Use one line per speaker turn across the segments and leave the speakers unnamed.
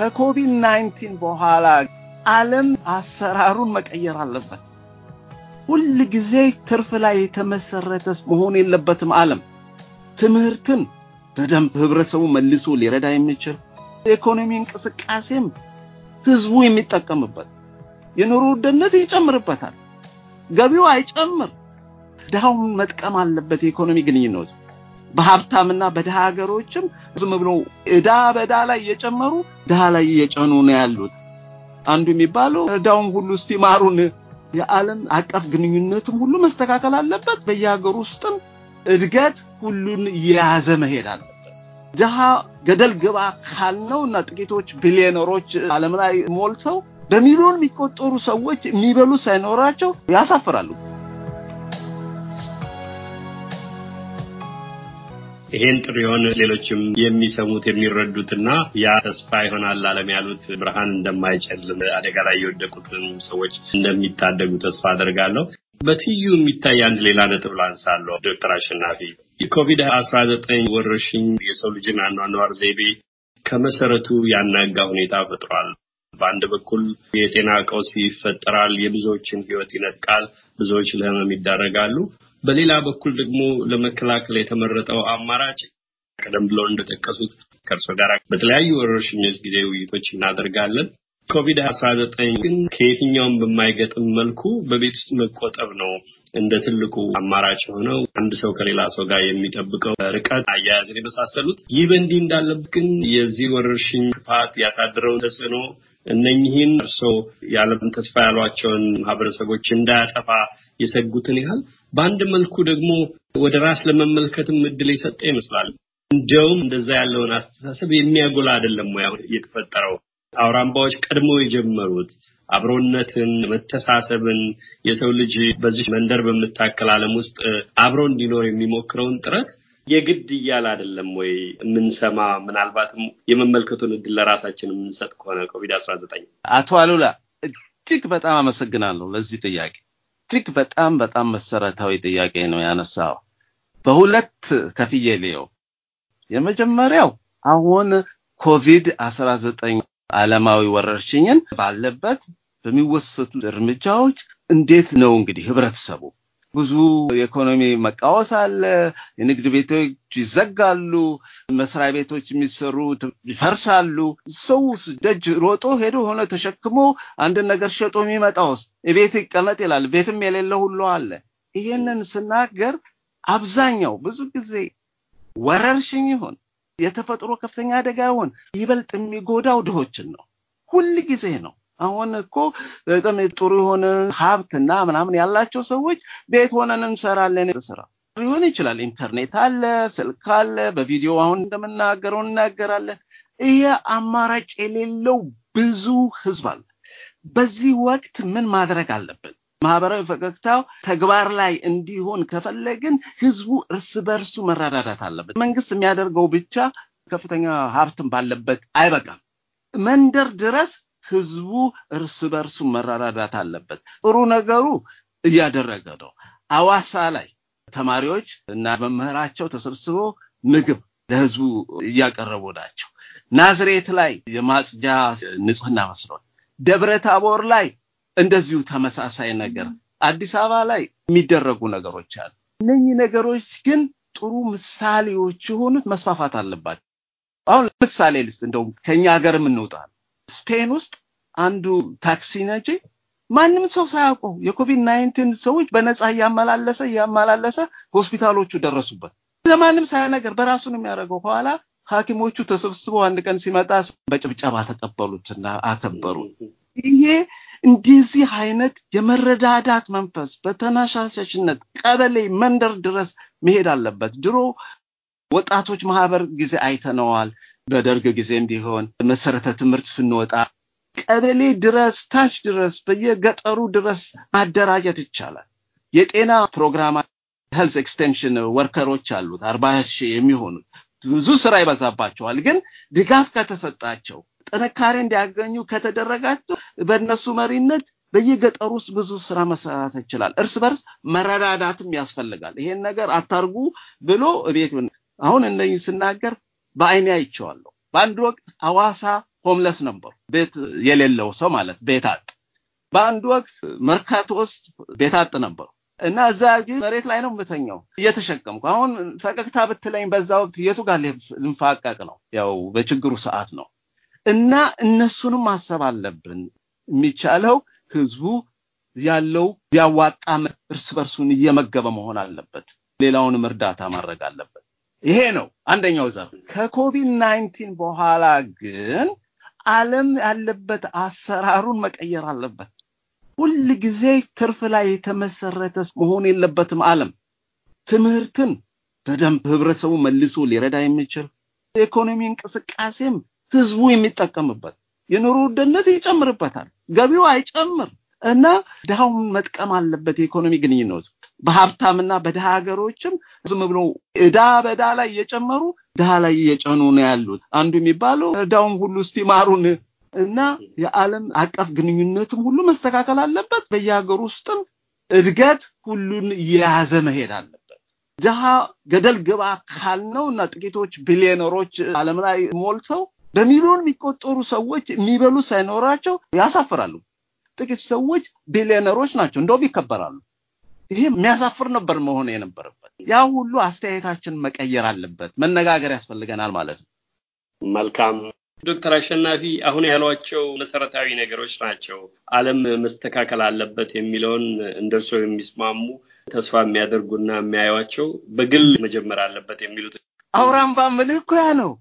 ከ COVID nineteen በኋላ ዓለም አሰራሩን መቀየር አለበት። ሁል ጊዜ ትርፍ ላይ የተመሰረተ መሆን የለበትም። ዓለም ትምህርትን በደንብ ህብረተሰቡ መልሶ ሊረዳ የሚችል የኢኮኖሚ እንቅስቃሴም ህዝቡ የሚጠቀምበት የኑሮ ውድነት ይጨምርበታል፣ ገቢው አይጨምር። ድሃውን መጥቀም አለበት። የኢኮኖሚ ግንኙነት በሀብታምና በድሃ ሀገሮችም ዝም ብሎ ዕዳ በዕዳ ላይ እየጨመሩ ድሃ ላይ እየጨኑ ነው ያሉት። አንዱ የሚባለው ዕዳውን ሁሉ እስቲ ማሩን። የዓለም አቀፍ ግንኙነትም ሁሉ መስተካከል አለበት። በየሀገሩ ውስጥም እድገት ሁሉን እየያዘ መሄድ አለበት። ድሃ ገደል ግባ ካልነው እና ጥቂቶች ቢሊዮነሮች ዓለም ላይ ሞልተው በሚሊዮን የሚቆጠሩ ሰዎች የሚበሉት ሳይኖራቸው ያሳፍራሉ።
ይሄን ጥሪውን ሌሎችም የሚሰሙት የሚረዱትና ያ ተስፋ ይሆናል ዓለም ያሉት ብርሃን እንደማይጨልም አደጋ ላይ የወደቁትን ሰዎች እንደሚታደጉ ተስፋ አደርጋለሁ። በትይዩ የሚታይ አንድ ሌላ ነጥብ ላንሳለሁ። ዶክተር አሸናፊ የኮቪድ አስራ ዘጠኝ ወረርሽኝ የሰው ልጅን አኗኗር ዘይቤ ከመሰረቱ ያናጋ ሁኔታ ፈጥሯል። በአንድ በኩል የጤና ቀውስ ይፈጠራል፣ የብዙዎችን ሕይወት ይነጥቃል፣ ብዙዎች ለህመም ይዳረጋሉ። በሌላ በኩል ደግሞ ለመከላከል የተመረጠው አማራጭ ቀደም ብለው እንደጠቀሱት ከእርሶ ጋር በተለያዩ ወረርሽኞች ጊዜ ውይይቶች እናደርጋለን። ኮቪድ አስራ ዘጠኝ ግን ከየትኛውም በማይገጥም መልኩ በቤት ውስጥ መቆጠብ ነው እንደ ትልቁ አማራጭ የሆነው አንድ ሰው ከሌላ ሰው ጋር የሚጠብቀው ርቀት፣ አያያዝን የመሳሰሉት። ይህ በእንዲህ እንዳለበት ግን የዚህ ወረርሽኝ ክፋት ያሳድረውን ተጽዕኖ እነኚህን እርስዎ የዓለም ተስፋ ያሏቸውን ማህበረሰቦች እንዳያጠፋ የሰጉትን ያህል በአንድ መልኩ ደግሞ ወደ ራስ ለመመልከትም እድል የሰጠ ይመስላል። እንዲያውም እንደዛ ያለውን አስተሳሰብ የሚያጎላ አይደለም ወይ የተፈጠረው? አውራምባዎች ቀድሞ የጀመሩት አብሮነትን፣ መተሳሰብን የሰው ልጅ በዚህ መንደር በምታከል ዓለም ውስጥ አብሮ እንዲኖር የሚሞክረውን ጥረት የግድ እያለ አይደለም ወይ የምንሰማ ምናልባትም የመመልከቱን እድል ለራሳችን የምንሰጥ ከሆነ ኮቪድ አስራ ዘጠኝ
አቶ አሉላ እጅግ በጣም አመሰግናለሁ ለዚህ ጥያቄ። እጅግ በጣም በጣም መሰረታዊ ጥያቄ ነው ያነሳው። በሁለት ከፍዬ ልየው። የመጀመሪያው አሁን ኮቪድ አስራ ዘጠኝ ዓለማዊ ወረርሽኝን ባለበት በሚወሰዱ እርምጃዎች እንዴት ነው እንግዲህ ህብረተሰቡ ብዙ የኢኮኖሚ መቃወስ አለ። የንግድ ቤቶች ይዘጋሉ። መስሪያ ቤቶች የሚሰሩ ይፈርሳሉ። ሰው ደጅ ሮጦ ሄዶ ሆነ ተሸክሞ አንድን ነገር ሸጦ የሚመጣውስ ቤት ይቀመጥ ይላል። ቤትም የሌለ ሁሉ አለ። ይሄንን ስናገር አብዛኛው ብዙ ጊዜ ወረርሽኝ ይሆን የተፈጥሮ ከፍተኛ አደጋ ይሆን ይበልጥ የሚጎዳው ድሆችን ነው። ሁል ጊዜ ነው። አሁን እኮ በጣም ጥሩ የሆነ ሀብትና ምናምን ያላቸው ሰዎች ቤት ሆነን እንሰራለን ስራ ሊሆን ይችላል። ኢንተርኔት አለ፣ ስልክ አለ፣ በቪዲዮ አሁን እንደምናገረው እናገራለን። ይሄ አማራጭ የሌለው ብዙ ህዝብ አለ። በዚህ ወቅት ምን ማድረግ አለብን? ማህበራዊ ፈገግታው ተግባር ላይ እንዲሆን ከፈለግን ህዝቡ እርስ በርሱ መረዳዳት አለበት። መንግስት የሚያደርገው ብቻ ከፍተኛ ሀብትን ባለበት አይበቃም። መንደር ድረስ ህዝቡ እርስ በርሱ መረዳዳት አለበት። ጥሩ ነገሩ እያደረገ ነው። አዋሳ ላይ ተማሪዎች እና መምህራቸው ተሰብስበው ምግብ ለህዝቡ እያቀረቡ ናቸው። ናዝሬት ላይ የማጽጃ ንጽህና መስሏል። ደብረ ታቦር ላይ እንደዚሁ ተመሳሳይ ነገር፣ አዲስ አበባ ላይ የሚደረጉ ነገሮች አሉ። እነኚህ ነገሮች ግን ጥሩ ምሳሌዎች የሆኑት መስፋፋት አለባቸው። አሁን ምሳሌ ልስጥ፣ እንደውም ከኛ ሀገር የምንውጣ ስፔን ውስጥ አንዱ ታክሲ ነጂ ማንም ሰው ሳያውቀው የ COVID nineteen ሰዎች በነፃ እያመላለሰ እያመላለሰ ሆስፒታሎቹ ደረሱበት። ለማንም ሳያነገር በራሱ ነው የሚያደርገው። በኋላ ሐኪሞቹ ተሰብስበው አንድ ቀን ሲመጣ በጭብጨባ ተቀበሉትና አከበሩ። ይሄ እንደዚህ አይነት የመረዳዳት መንፈስ በተነሳሽነት ቀበሌ መንደር ድረስ መሄድ አለበት። ድሮ ወጣቶች ማህበር ጊዜ አይተነዋል። በደርግ ጊዜም ቢሆን መሰረተ ትምህርት ስንወጣ ቀበሌ ድረስ ታች ድረስ በየገጠሩ ድረስ ማደራጀት ይቻላል። የጤና ፕሮግራም health extension worker ኦች አሉት አርባ ሺህ የሚሆኑት ብዙ ስራ ይበዛባቸዋል። ግን ድጋፍ ከተሰጣቸው ጥንካሬ እንዲያገኙ ከተደረጋቸው በእነሱ መሪነት በየገጠሩ ውስጥ ብዙ ስራ መሰራት ይችላል። እርስ በርስ መረዳዳትም ያስፈልጋል። ይሄን ነገር አታርጉ ብሎ ቤት አሁን እነኝህ ስናገር በአይኔ አይቼዋለሁ። በአንድ ወቅት አዋሳ ሆምለስ ነበሩ። ቤት የሌለው ሰው ማለት ቤት አጥ። በአንድ ወቅት መርካቶ ውስጥ ቤት አጥ ነበሩ እና እዛ መሬት ላይ ነው የምተኛው እየተሸከምኩ። አሁን ፈገግታ ብትለኝ በዛ ወቅት የቱ ጋር ልንፋቀቅ ነው? ያው በችግሩ ሰዓት ነው እና እነሱንም ማሰብ አለብን። የሚቻለው ህዝቡ ያለው ያዋጣ እርስ በርሱን እየመገበ መሆን አለበት። ሌላውንም እርዳታ ማድረግ አለበት። ይሄ ነው አንደኛው ዘር። ከ COVID nineteen በኋላ ግን ዓለም ያለበት አሰራሩን መቀየር አለበት። ሁል ጊዜ ትርፍ ላይ የተመሰረተ መሆን የለበትም። ዓለም ትምህርትን በደንብ ህብረተሰቡ መልሶ ሊረዳ የሚችል የኢኮኖሚ እንቅስቃሴም ህዝቡ የሚጠቀምበት የኑሮ ውድነት ይጨምርበታል፣ ገቢው አይጨምር እና ድሃውን መጥቀም አለበት። የኢኮኖሚ ግንኙነት በሀብታምና በድሃ ሀገሮችም ዝም ብሎ እዳ በዳ ላይ እየጨመሩ ድሃ ላይ እየጨኑ ነው ያሉት። አንዱ የሚባለው እዳውን ሁሉ እስቲ ማሩን እና የዓለም አቀፍ ግንኙነትም ሁሉ መስተካከል አለበት። በየሀገር ውስጥም እድገት ሁሉን እየያዘ መሄድ አለበት። ድሃ ገደል ግባ ካልነው እና ጥቂቶች ቢሊዮነሮች ዓለም ላይ ሞልተው በሚሊዮን የሚቆጠሩ ሰዎች የሚበሉ ሳይኖራቸው ያሳፍራሉ። ጥቂት ሰዎች ቢሊዮነሮች ናቸው፣ እንደውም ይከበራሉ። ይሄ የሚያሳፍር ነበር መሆን የነበረበት። ያ ሁሉ አስተያየታችን መቀየር አለበት፣ መነጋገር ያስፈልገናል ማለት ነው።
መልካም ዶክተር አሸናፊ አሁን ያሏቸው መሰረታዊ ነገሮች ናቸው። ዓለም መስተካከል አለበት የሚለውን እንደርሶ የሚስማሙ ተስፋ የሚያደርጉና የሚያዩቸው በግል መጀመር አለበት የሚሉት
አውራምባ ምልህ እኮ ያ ነው።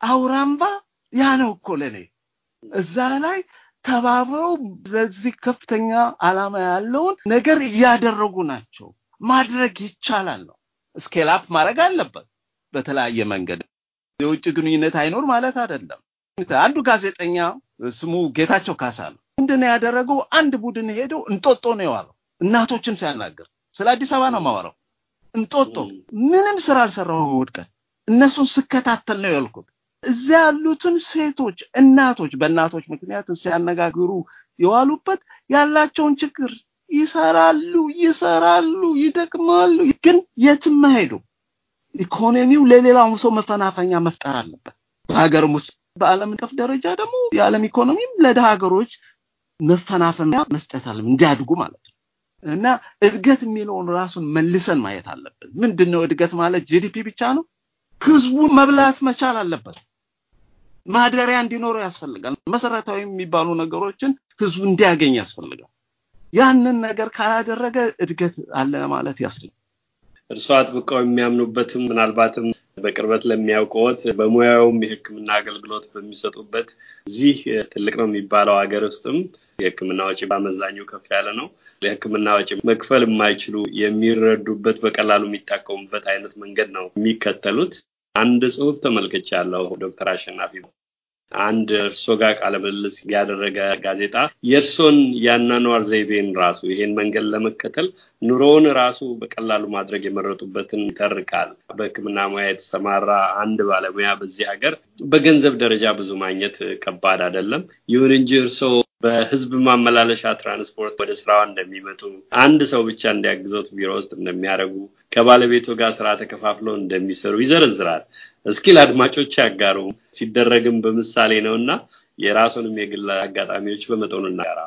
አውራምባ ያ ነው እኮ ለእኔ እዛ ላይ ተባብረው ለዚህ ከፍተኛ ዓላማ ያለውን ነገር እያደረጉ ናቸው። ማድረግ ይቻላል ነው። ስኬላፕ ማድረግ አለበት በተለያየ መንገድ። የውጭ ግንኙነት አይኖር ማለት አይደለም። አንዱ ጋዜጠኛ ስሙ ጌታቸው ካሳ ነው። ምንድን ያደረገው? አንድ ቡድን ሄደው እንጦጦ ነው የዋለው። እናቶችን ሲያናገር ስለ አዲስ አበባ ነው የማወራው። እንጦጦ ምንም ስራ አልሰራሁም። እሑድ ቀን እነሱን ስከታተል ነው ያልኩት። እዚያ ያሉትን ሴቶች እናቶች በእናቶች ምክንያት ሲያነጋግሩ የዋሉበት ያላቸውን ችግር ይሰራሉ ይሰራሉ ይደክማሉ፣ ግን የትም መሄዱ ኢኮኖሚው ለሌላው ሰው መፈናፈኛ መፍጠር አለበት። በሀገርም ውስጥ በዓለም አቀፍ ደረጃ ደግሞ የዓለም ኢኮኖሚም ለደሃ ሀገሮች መፈናፈኛ መስጠት አለ እንዲያድጉ ማለት ነው። እና እድገት የሚለውን ራሱን መልሰን ማየት አለብን። ምንድን ነው እድገት ማለት? ጂዲፒ ብቻ ነው? ህዝቡ መብላት መቻል አለበት። ማደሪያ እንዲኖረው ያስፈልጋል። መሰረታዊ የሚባሉ ነገሮችን ህዝቡ እንዲያገኝ ያስፈልጋል። ያንን ነገር ካላደረገ እድገት አለ ማለት ያስችላል።
እርስዎ አጥብቀው የሚያምኑበትም ምናልባትም በቅርበት ለሚያውቀዎት በሙያውም የሕክምና አገልግሎት በሚሰጡበት እዚህ ትልቅ ነው የሚባለው ሀገር ውስጥም የሕክምና ወጪ በአመዛኙ ከፍ ያለ ነው። ለሕክምና ወጪ መክፈል የማይችሉ የሚረዱበት በቀላሉ የሚታከሙበት አይነት መንገድ ነው የሚከተሉት። አንድ ጽሁፍ ተመልክቻለሁ ዶክተር አሸናፊ አንድ እርሶ ጋር ቃለ ምልልስ ያደረገ ጋዜጣ የእርሶን የአኗኗር ዘይቤን ራሱ ይሄን መንገድ ለመከተል ኑሮውን ራሱ በቀላሉ ማድረግ የመረጡበትን ይተርካል። በሕክምና ሙያ የተሰማራ አንድ ባለሙያ በዚህ ሀገር በገንዘብ ደረጃ ብዙ ማግኘት ከባድ አይደለም። ይሁን እንጂ እርሶ በህዝብ ማመላለሻ ትራንስፖርት ወደ ስራዋ እንደሚመጡ አንድ ሰው ብቻ እንዲያግዘውት ቢሮ ውስጥ እንደሚያደርጉ ከባለቤቱ ጋር ስራ ተከፋፍለው እንደሚሰሩ ይዘረዝራል። እስኪ ለአድማጮች ያጋሩ። ሲደረግም በምሳሌ ነው እና የራሱንም የግል አጋጣሚዎች በመጠኑ እናገራ።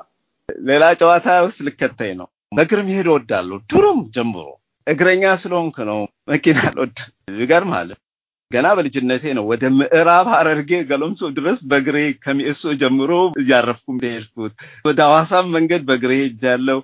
ሌላ ጨዋታ ውስጥ ልከተኝ ነው። በእግር መሄድ እወዳለሁ። ድሮም ጀምሮ እግረኛ ስለሆንክ ነው መኪና አልወድም። ይገርምሃል ገና በልጅነቴ ነው ወደ ምዕራብ ሐረርጌ ገለምሶ ድረስ በእግሬ ከሚኤሶ ጀምሮ እያረፍኩ እንደሄድኩት ወደ ሐዋሳም መንገድ በእግሬ ሄጃለሁ።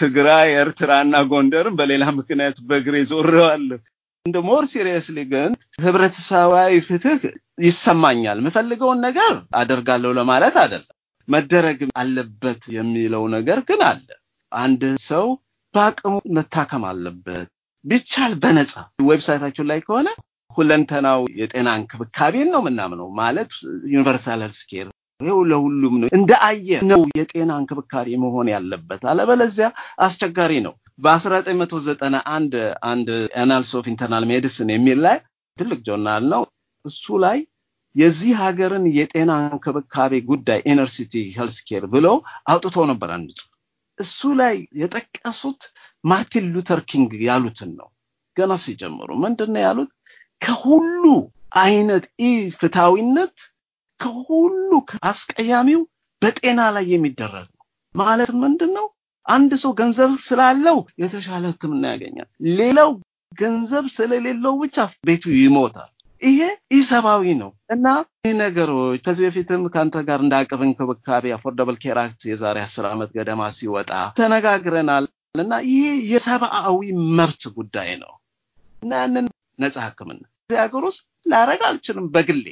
ትግራይ፣ ኤርትራና ጎንደርም በሌላ ምክንያት በእግሬ ዞሬዋለሁ። እንደ more seriously ግን ህብረተሰባዊ ፍትህ ይሰማኛል። የምፈልገውን ነገር አደርጋለሁ ለማለት አይደለም። መደረግ አለበት የሚለው ነገር ግን አለ። አንድ ሰው በአቅሙ መታከም አለበት፣ ቢቻል በነፃ website ኣችን ላይ ከሆነ ሁለንተናው የጤና እንክብካቤን ነው የምናምነው። ማለት universal health care ይኸው ለሁሉም ነው እንደ አየ ነው የጤና እንክብካቤ መሆን ያለበት። አለበለዚያ አስቸጋሪ ነው። በ1991 አንድ Annals of Internal Medicine የሚል ላይ ትልቅ ጆርናል ነው። እሱ ላይ የዚህ ሀገርን የጤና እንክብካቤ ጉዳይ inner city health care ብለው አውጥቶ ነበር አንድ እሱ ላይ የጠቀሱት ማርቲን ሉተር ኪንግ ያሉትን ነው። ገና ሲጀምሩ ምንድን ነው ያሉት? ከሁሉ አይነት ኢ ፍትሐዊነት ከሁሉ አስቀያሚው በጤና ላይ የሚደረግ ነው። ማለት ምንድን ነው? አንድ ሰው ገንዘብ ስላለው የተሻለ ሕክምና ያገኛል። ሌላው ገንዘብ ስለሌለው ብቻ ቤቱ ይሞታል። ይሄ ኢሰብአዊ ነው እና ይህ ነገሮች ከዚህ በፊትም ከአንተ ጋር እንደ አቅፍ እንክብካቤ Affordable Care Act የዛሬ አስር ዓመት ገደማ ሲወጣ ተነጋግረናል እና ይሄ የሰብአዊ መብት ጉዳይ ነው እና ያንን ነፃ ሕክምና እዚህ ሀገር ውስጥ ላረግ አልችልም በግሌ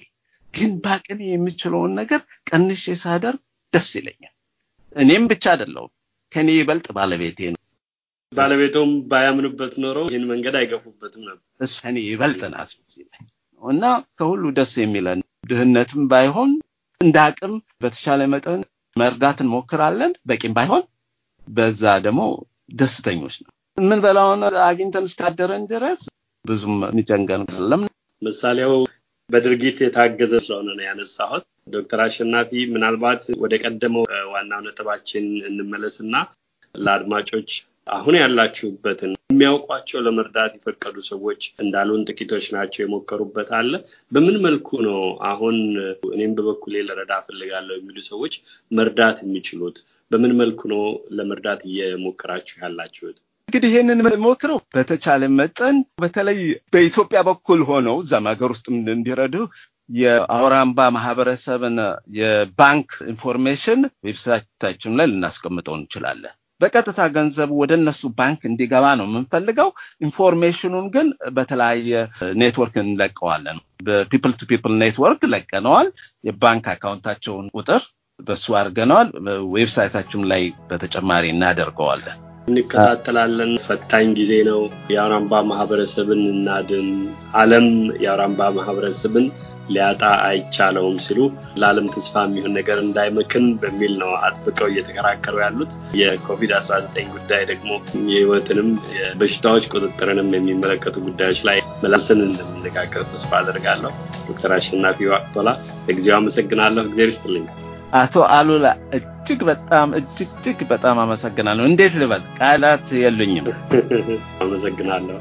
ግን በአቅሜ የምችለውን ነገር ቀንሼ ሳደርግ ደስ ይለኛል። እኔም ብቻ አይደለሁም ከኔ ይበልጥ ባለቤቴ ነው።
ባለቤቶም ባያምኑበት ኖሮ ይህን መንገድ አይገፉበትም ነበር።
እሱ ከኔ ይበልጥ ናት እና ከሁሉ ደስ የሚለን ድህነትም ባይሆን እንደ አቅም በተሻለ መጠን መርዳት እንሞክራለን። በቂም ባይሆን በዛ ደግሞ ደስተኞች ነው። ምን በላውን አግኝተን እስካደረን ድረስ ብዙም የሚጨንቀን አይደለም።
ምሳሌው በድርጊት የታገዘ ስለሆነ ነው ያነሳሁት። ዶክተር አሸናፊ ምናልባት ወደ ቀደመው ዋናው ነጥባችን እንመለስና ለአድማጮች አሁን ያላችሁበትን የሚያውቋቸው ለመርዳት የፈቀዱ ሰዎች እንዳሉን ጥቂቶች ናቸው የሞከሩበት አለ። በምን መልኩ ነው አሁን እኔም በበኩሌ ልረዳ እፈልጋለሁ የሚሉ ሰዎች መርዳት የሚችሉት? በምን መልኩ ነው ለመርዳት እየሞከራችሁ ያላችሁት?
እንግዲህ ይህንን ሞክረው በተቻለ መጠን በተለይ በኢትዮጵያ በኩል ሆነው እዛም ሀገር ውስጥ እንዲረዱ የአውራምባ ማህበረሰብን የባንክ information website ኣችን ላይ ልናስቀምጠው እንችላለን። በቀጥታ ገንዘቡ ወደ እነሱ ባንክ እንዲገባ ነው የምንፈልገው። information ኡን ግን በተለያየ ኔትወርክ እንለቀዋለን። በ People to People network ለቀነዋል። የባንክ account ኣቸውን ቁጥር በሱ አድርገነዋል። website ኣችን ላይ በተጨማሪ እናደርገዋለን።
እንከታተላለን። ፈታኝ ጊዜ ነው። የአውራምባ ማህበረሰብን እናድን፣ ዓለም የአውራምባ ማህበረሰብን ሊያጣ አይቻለውም ሲሉ ለዓለም ተስፋ የሚሆን ነገር እንዳይመክን በሚል ነው አጥብቀው እየተከራከሩ ያሉት። የኮቪድ-19 ጉዳይ ደግሞ የህይወትንም የበሽታዎች ቁጥጥርንም የሚመለከቱ ጉዳዮች ላይ መላልሰን እንደምነጋገር ተስፋ አደርጋለሁ። ዶክተር አሸናፊ ዋቅቶላ ለጊዜው አመሰግናለሁ። እግዜር ይስጥልኝ።
አቶ አሉላ እጅግ በጣም እጅግ በጣም አመሰግናለሁ። እንዴት ልበል? ቃላት የሉኝም።
አመሰግናለሁ።